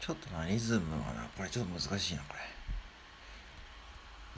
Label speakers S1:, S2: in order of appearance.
S1: ちょっとな、リズムがな、これちょっと難しいな、これ。